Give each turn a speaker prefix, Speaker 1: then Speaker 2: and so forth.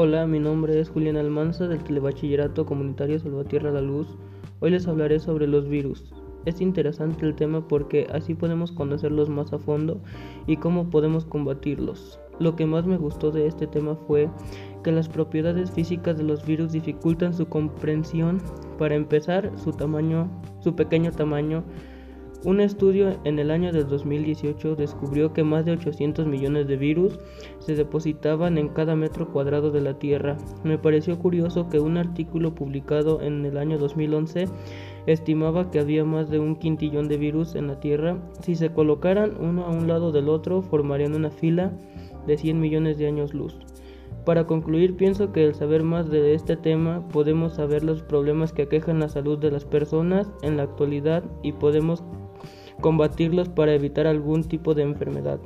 Speaker 1: Hola, mi nombre es Julián Almanza del Telebachillerato Comunitario Salvatierra La Luz. Hoy les hablaré sobre los virus. Es interesante el tema porque así podemos conocerlos más a fondo y cómo podemos combatirlos. Lo que más me gustó de este tema fue que las propiedades físicas de los virus dificultan su comprensión. Para empezar, su tamaño, su pequeño tamaño, un estudio en el año del 2018 descubrió que más de 800 millones de virus se depositaban en cada metro cuadrado de la Tierra. Me pareció curioso que un artículo publicado en el año 2011 estimaba que había más de un quintillón de virus en la Tierra. Si se colocaran uno a un lado del otro, formarían una fila de 100 millones de años luz. Para concluir, pienso que al saber más de este tema podemos saber los problemas que aquejan la salud de las personas en la actualidad y podemos combatirlos para evitar algún tipo de enfermedad.